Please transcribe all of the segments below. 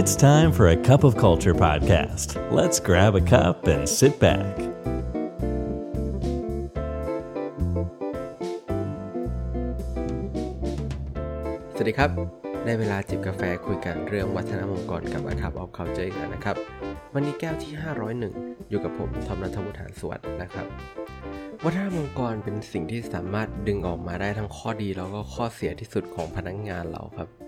It's time for a cup of culture podcast. Let's grab a cup and sit back. สวัสดีครับ ได้เวลาจิบกาแฟคุยกันเรื่องวัฒนธรรมองค์กรกับ A Cup of Culture กันนะครับ วันนี้แก้วที่ 501 อยู่กับผมทอมนัทวุฒิหานสวัสดนะครับ วัฒนธรรมองค์กรเป็นสิ่งที่สามารถดึงออกมาได้ทั้งข้อดีแล้วก็ข้อเสียที่สุดของพนักงงานเราครับ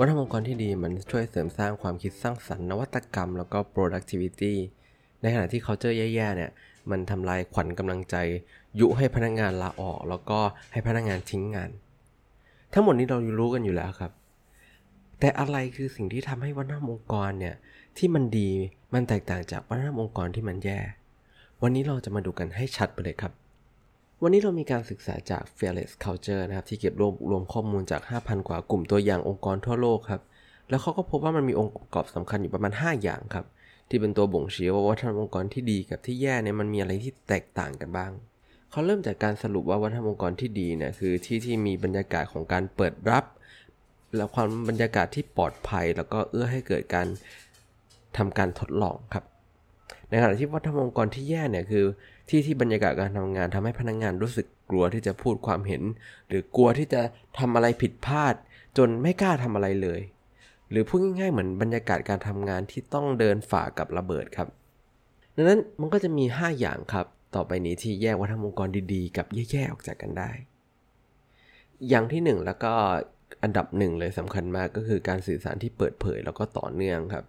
วัฒนธรรมองค์กรที่ดีมันช่วยเสริมสร้างความคิดสร้างสรรค์นวัตกรรม แล้วก็ productivity ในขณะที่ culture แย่ๆเนี่ยมันทำลายขวัญกำลังใจ ยุให้พนักงานลาออก แล้วก็ให้พนักงานทิ้งงาน ทั้งหมดนี้เรารู้กันอยู่แล้วครับ แต่อะไรคือสิ่งที่ทำให้วัฒนธรรมองค์กรเนี่ยที่มันดีมันแตกต่างจากวัฒนธรรมองค์กรที่มันแย่ วันนี้เราจะมาดูกันให้ชัดไปเลยครับ วันนี้เรามีการศึกษาจาก Fearless Culture นะครับ ที่เก็บรวบรวมข้อมูลจาก 5,000 กว่ากลุ่มตัวอย่างองค์กรทั่วโลกครับ แล้วเขาก็พบว่ามันมีองค์ประกอบสำคัญอยู่ประมาณ 5 อย่างครับ ที่เป็นตัวบ่งชี้ว่าวัฒนธรรมองค์กรที่ดีกับที่แย่เนี่ยมันมีอะไรที่แตกต่างกันบ้าง เขาเริ่มจากการสรุปว่าวัฒนธรรมองค์กรที่ดีเนี่ยคือที่ที่มีบรรยากาศของการเปิดรับ และความบรรยากาศที่ปลอดภัย แล้วก็เอื้อให้เกิดการทำการทดลองครับ ในขณะที่วัฒนธรรมองค์กรที่แย่เนี่ยคือ ที่ที่บรรยากาศการทำงานทำให้พนักงงานรู้สึกกลัวที่จะพูดความเห็น หรือกลัวที่จะทำอะไรผิดพลาด จนไม่กล้าทำอะไรเลย หรือพูดง่ายๆเหมือนบรรยากาศการทำงานที่ต้องเดินฝ่ากับระเบิดครับดังนั้นมันก็จะมี 5 อย่างครับ ต่อไปนี้ที่แยกวัฒนธรรมองค์กรดีๆ กับแย่ๆออกจากกันได้ อย่างที่ 1 แล้วก็อันดับหนึ่งเลยสำคัญมากก็คือการสื่อสารที่เปิดเผยแล้วก็ต่อเนื่องครับ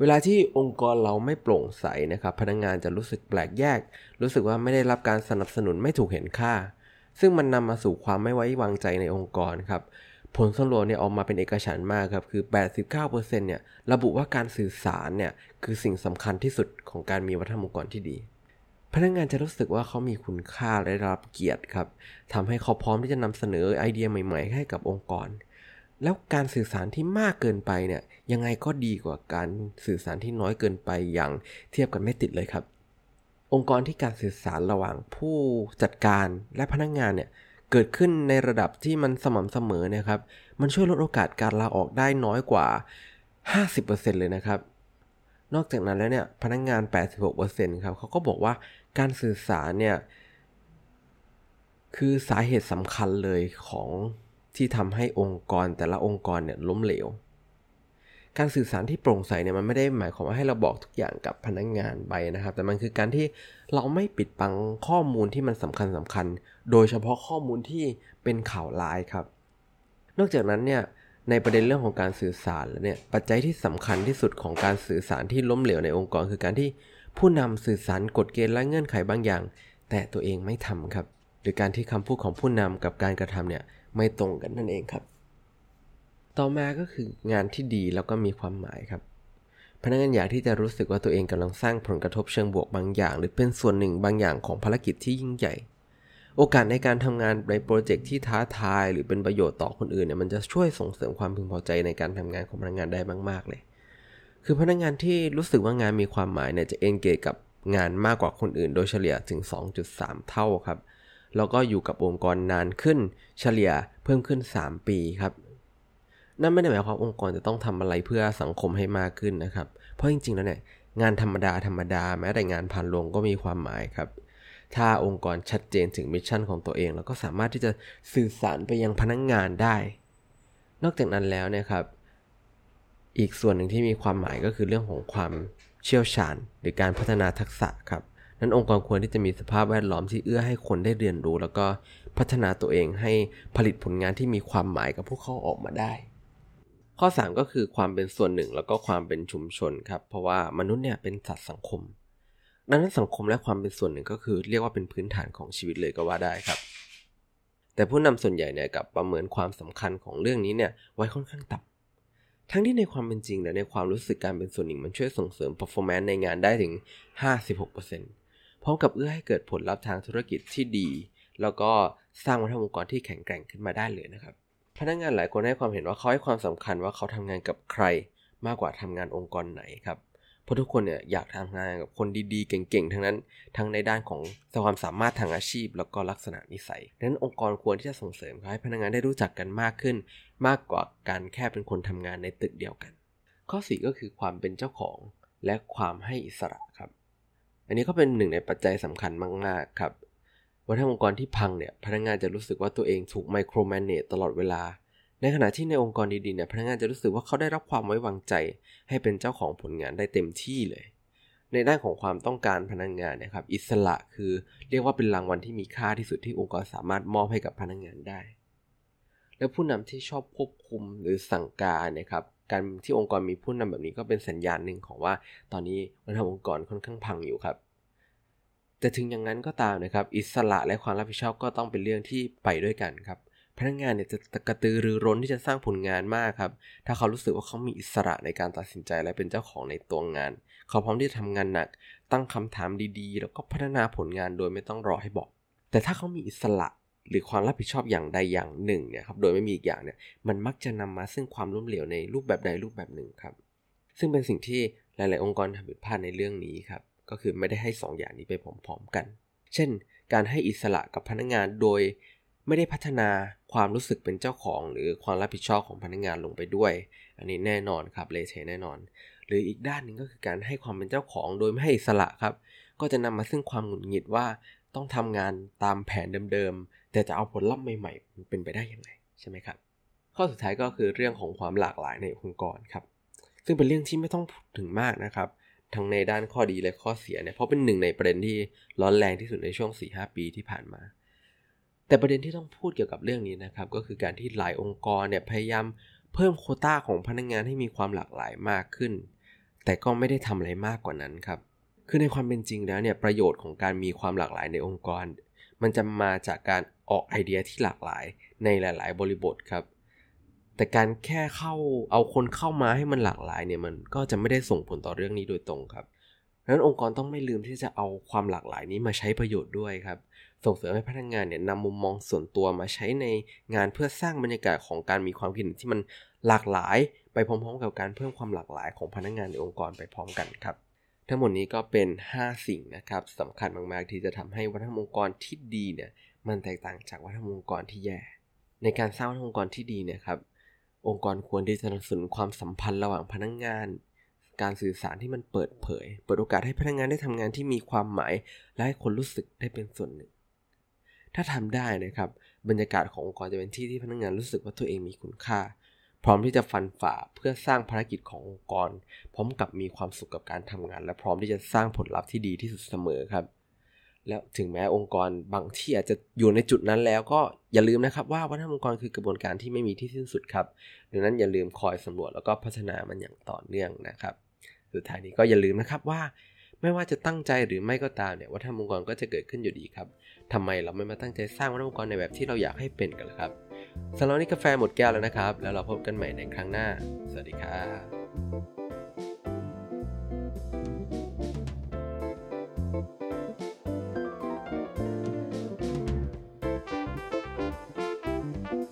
เวลาที่องค์กรเราไม่โปร่งใสนะครับ พนักงงานจะรู้สึกแปลกแยก รู้สึกว่าไม่ได้รับการสนับสนุนไม่ถูกเห็นค่า ซึ่งมันนำมาสู่ความไม่ไว้วางใจในองค์กรครับผลสำรวจเนี่ยออกมาเป็นเอกฉันท์มากครับ คือ 89%เนี่ยระบุว่าการสื่อสารเนี่ยคือสิ่งสำคัญที่สุดของการมีวัฒนธรรมองค์กรที่ดี พนักงานจะรู้สึกว่าเขามีคุณค่าและได้รับเกียรติครับทำให้เขาพร้อมที่จะนำเสนอไอเดียใหม่ ๆ ให้กับองค์กร แล้วการสื่อสารที่มากเกินไปเนี่ยยังไงก็ดีกว่าการสื่อสารที่น้อยเกินไปอย่างเทียบกันไม่ติดเลยครับ องค์กรที่การสื่อสารระหว่างผู้จัดการและพนักงานเนี่ยเกิดขึ้นในระดับที่มันสม่ำเสมอนี่ยครับ มันช่วยลดโอกาสการลาออกได้น้อยกว่า 50%เลยนะครับ นอกจากนั้นแล้วเนี่ยพนักงาน 86%ครับเขาก็บอกว่าการสื่อสารเนี่ยคือสาเหตุสำคัญเลยของ ที่ทำให้องค์กรแต่ละองค์กรเนี่ยล้มเหลว การสื่อสารที่โปร่งใสเนี่ยมันไม่ได้หมายความว่าให้เราบอกทุกอย่างกับพนักงงานไปนะครับ แต่มันคือการที่เราไม่ปิดบังข้อมูลที่มันสำคัญสำคัญ โดยเฉพาะข้อมูลที่เป็นข่าวร้ายครับ นอกจากนั้นเนี่ยในประเด็นเรื่องของการสื่อสารแล้วเนี่ยปัจจัยที่สำคัญที่สุดของการสื่อสารที่ล้มเหลวในองค์กร คือการที่ผู้นำสื่อสารกฎเกณฑ์และเงื่อนไขบางอย่าง แต่ตัวเองไม่ทำครับ หรือการที่คำพูดของผู้นำกับการกระทำเนี่ย ไม่ตรงกันนั่นเองครับ ต่อมาก็คืองานที่ดีแล้วก็มีความหมายครับ พนักงานอยากที่จะรู้สึกว่าตัวเองกำลังสร้างผลกระทบเชิงบวกบางอย่าง หรือเป็นส่วนหนึ่งบางอย่างของภารกิจที่ยิ่งใหญ่ โอกาสในการทำงานในโปรเจกต์ที่ท้าทาย หรือเป็นประโยชน์ต่อคนอื่นเนี่ยมันจะช่วยส่งเสริมความพึงพอใจในการทำงานของพนักงานได้มาก ๆ เลย คือพนักงานที่รู้สึกว่างานมีความหมายเนี่ยจะเอนเกจกับงานมากกว่าคนอื่น โดยเฉลี่ยถึง 2.3 เท่าครับ แล้วก็อยู่กับองค์กรนานขึ้น เฉลี่ยเพิ่มขึ้น 3 ปีครับ นั่นไม่ได้หมายความองค์กรจะต้องทำอะไรเพื่อสังคมให้มากขึ้นนะครับ เพราะจริงๆแล้วเนี่ยงานธรรมดาธรรมดาแม้แต่งานผ่านลงก็มีความหมายครับ ถ้าองค์กรชัดเจนถึง mission ของตัวเอง แล้วก็สามารถที่จะสื่อสารไปยังพนักงานได้ นอกจากนั้นแล้วเนี่ยครับ อีกส่วนหนึ่งที่มีความหมายก็คือเรื่องของความเชี่ยวชาญ หรือการพัฒนาทักษะครับ นั้นองค์กรควรที่จะมีสภาพแวดล้อมที่เอื้อให้คนได้เรียนรู้ แล้วก็พัฒนาตัวเองให้ผลิตผลงานที่มีความหมายกับพวกเขาออกมาได้ ข้อ 3 ก็คือความเป็นส่วนหนึ่งแล้วก็ความเป็นชุมชนครับ เพราะว่ามนุษย์เนี่ยเป็นสัตว์สังคม ดังนั้นสังคมและความเป็นส่วนหนึ่งก็คือเรียกว่าเป็นพื้นฐานของชีวิตเลยก็ว่าได้ครับ แต่ผู้นำส่วนใหญ่เนี่ยกับประเมินความสำคัญของเรื่องนี้เนี่ยไว้ค่อนข้างต่ำทั้งที่ในความเป็นจริงและในความรู้สึกการเป็นส่วนหนึ่งมันช่วยส่งเสริม performance ในงานได้ถึง 56% พร้อมกับเอื้อให้เกิดผลลัพธ์ทางธุรกิจที่ดี แล้วก็สร้างวัฒนธรรมองค์กรที่แข็งแกร่งขึ้นมาได้เลยนะครับ พนักงานหลายคนให้ความเห็นว่าเขาให้ความสำคัญว่าเขาทำงานกับใครมากกว่าทำงานองค์กรไหนครับเพราะทุกคนเนี่ยอยากทำงานกับคนดีๆ เก่งๆ ทั้งนั้น ทั้งในด้านของความสามารถทางอาชีพ แล้วก็ลักษณะนิสัยดังนั้นองค์กรควรที่จะส่งเสริมให้พนักงานได้รู้จักกันมากขึ้น มากกว่าการแค่เป็นคนทำงานในตึกเดียวกัน ข้อ 4 ก็คือความเป็นเจ้าของและความให้อิสระครับ อันนี้ก็เป็นหนึ่งในปัจจัยสำคัญมากๆครับว่าถ้าองค์กรที่พังเนี่ยพนักงานจะรู้สึกว่าตัวเองถูกไมโครแมเนจตลอดเวลา ในขณะที่ในองค์กรดีๆเนี่ยพนักงานจะรู้สึกว่าเขาได้รับความไว้วางใจ ให้เป็นเจ้าของผลงานได้เต็มที่เลย ในด้านของความต้องการพนักงานนะครับอิสระคือเรียกว่าเป็นรางวัลที่มีค่าที่สุดที่องค์กรสามารถมอบให้กับพนักงานได้ และผู้นำที่ชอบควบคุมหรือสั่งการนะครับ การที่องค์กรมีผู้นำแบบนี้ก็เป็นสัญญาณหนึ่งของว่า ตอนนี้วัฒนธรรมองค์กรค่อนข้างพังอยู่ครับแต่ถึงอย่างนั้นก็ตามนะครับ อิสระและความรับผิดชอบก็ต้องเป็นเรื่องที่ไปด้วยกันครับพนักงานเนี่ยจะกระตือรือร้นที่จะสร้างผลงานมากครับ ถ้าเขารู้สึกว่าเขามีอิสระในการตัดสินใจและเป็นเจ้าของในตัวงาน เขาพร้อมที่จะทำงานหนัก ตั้งคำถามดีๆ แล้วก็พัฒนาผลงานโดยไม่ต้องรอให้บอก แต่ถ้าเขามีอิสระ หรือความรับผิดชอบอย่างใดอย่างหนึ่งเนี่ยครับโดยไม่มีอีกอย่างเนี่ยมันมักจะนำมาซึ่งความล้มเหลวในรูปแบบใดรูปแบบหนึ่งครับ ซึ่งเป็นสิ่งที่หลาย ๆ องค์กรทำผิดพลาดในเรื่องนี้ครับก็คือไม่ได้ให้ 2ออย่างนี้ไปพร้อมๆกัน เช่น การให้อิสระกับพนักงานโดย ไม่ได้พัฒนาความรู้สึกเป็นเจ้าของ หรือความรับผิดชอบของพนักงานลงไปด้วย อันนี้แน่นอนครับเลเทแน่นอน หรืออีกด้านหนึ่งก็คือการให้ความเป็นเจ้าของโดยไม่ให้อิสระครับ ก็จะนำมาซึ่งความหงุดหงิดว่าต้องทำงานตามแผนเดิม แต่จะเอาผลลัพธ์ใหม่ๆมันเป็นไปได้ยังไงใช่ไหมครับ ข้อสุดท้ายก็คือเรื่องของความหลากหลายในองค์กรครับ ซึ่งเป็นเรื่องที่ไม่ต้องพูดถึงมากนะครับ ทั้งในด้านข้อดีและข้อเสียเนี่ยเพราะเป็นหนึ่งในประเด็นที่ร้อนแรงที่สุดในช่วง 4-5 ปีที่ผ่านมา แต่ประเด็นที่ต้องพูดเกี่ยวกับเรื่องนี้นะครับ ก็คือการที่หลายองค์กรเนี่ยพยายามเพิ่มโคต้าของพนักงงานให้มีความหลากหลายมากขึ้น แต่ก็ไม่ได้ทำอะไรมากกว่านั้นครับคือในความเป็นจริงแล้วเนี่ยประโยชน์ของการมีความหลากหลายในองค์กร มันจะมาจากการ ออกไอเดียที่หลากหลายในหลาย ๆ บริบทครับ แต่การแค่เข้าเอาคนเข้ามาให้มันหลากหลายเนี่ยมันก็จะไม่ได้ส่งผลต่อเรื่องนี้โดยตรงครับดังนั้นองค์กรต้องไม่ลืมที่จะเอาความหลากหลายนี้มาใช้ประโยชน์ด้วยครับ ส่งเสริมให้พนักงงานเนี่ยนำมุมมองส่วนตัวมาใช้ในงานเพื่อสร้างบรรยากาศของการมีความคิดเห็นที่มันหลากหลายไปพร้อมๆ กับการเพิ่มความหลากหลายของพนักงงานในองค์กรไปพร้อมกันครับ ทั้งหมดนี้ก็เป็น 5 สิ่งนะครับสำคัญมากๆที่จะทำให้วัฒนธรรมองค์กรที่ดีเนี่ย มันแตกต่างจากวัฒนธรรมองค์กรที่แย่ ในการสร้างวัฒนธรรมองค์กรที่ดีเนี่ยครับ องค์กรควรที่จะสนับสนุนความสัมพันธ์ระหว่างพนักงงาน การสื่อสารที่มันเปิดเผย เปิดโอกาสให้พนักงงานได้ทำงานที่มีความหมาย และให้คนรู้สึกได้เป็นส่วนหนึ่ง ถ้าทำได้นะครับ บรรยากาศขององค์กรจะเป็นที่ที่พนักงงานรู้สึกว่าตัวเองมีคุณค่า พร้อมที่จะฟันฝ่าเพื่อสร้างภารกิจขององค์กร พร้อมกับมีความสุขกับการทำงาน และพร้อมที่จะสร้างผลลัพธ์ที่ดีที่สุดเสมอครับ แล้วถึงแม้องค์กรบางที่อาจจะอยู่ในจุดนั้นแล้วก็อย่าลืมนะครับว่าวัฒนธรรมองค์กรคือกระบวนการที่ไม่มีที่สิ้นสุดครับดังนั้นอย่าลืมคอยสำรวจแล้วก็พัฒนามันอย่างต่อเนื่องนะครับ สุดท้ายนี้ก็อย่าลืมนะครับว่า ไม่ว่าจะตั้งใจหรือไม่ก็ตามเนี่ยวัฒนธรรมองค์กรก็จะเกิดขึ้นอยู่ดีครับทำไมเราไม่มาตั้งใจสร้างวัฒนธรรมองค์กรในแบบที่เราอยากให้เป็นกันล่ะครับสำหรับนี้กาแฟหมดแก้วแล้วนะครับ แล้วเราพบกันใหม่ในครั้งหน้า สวัสดีครับ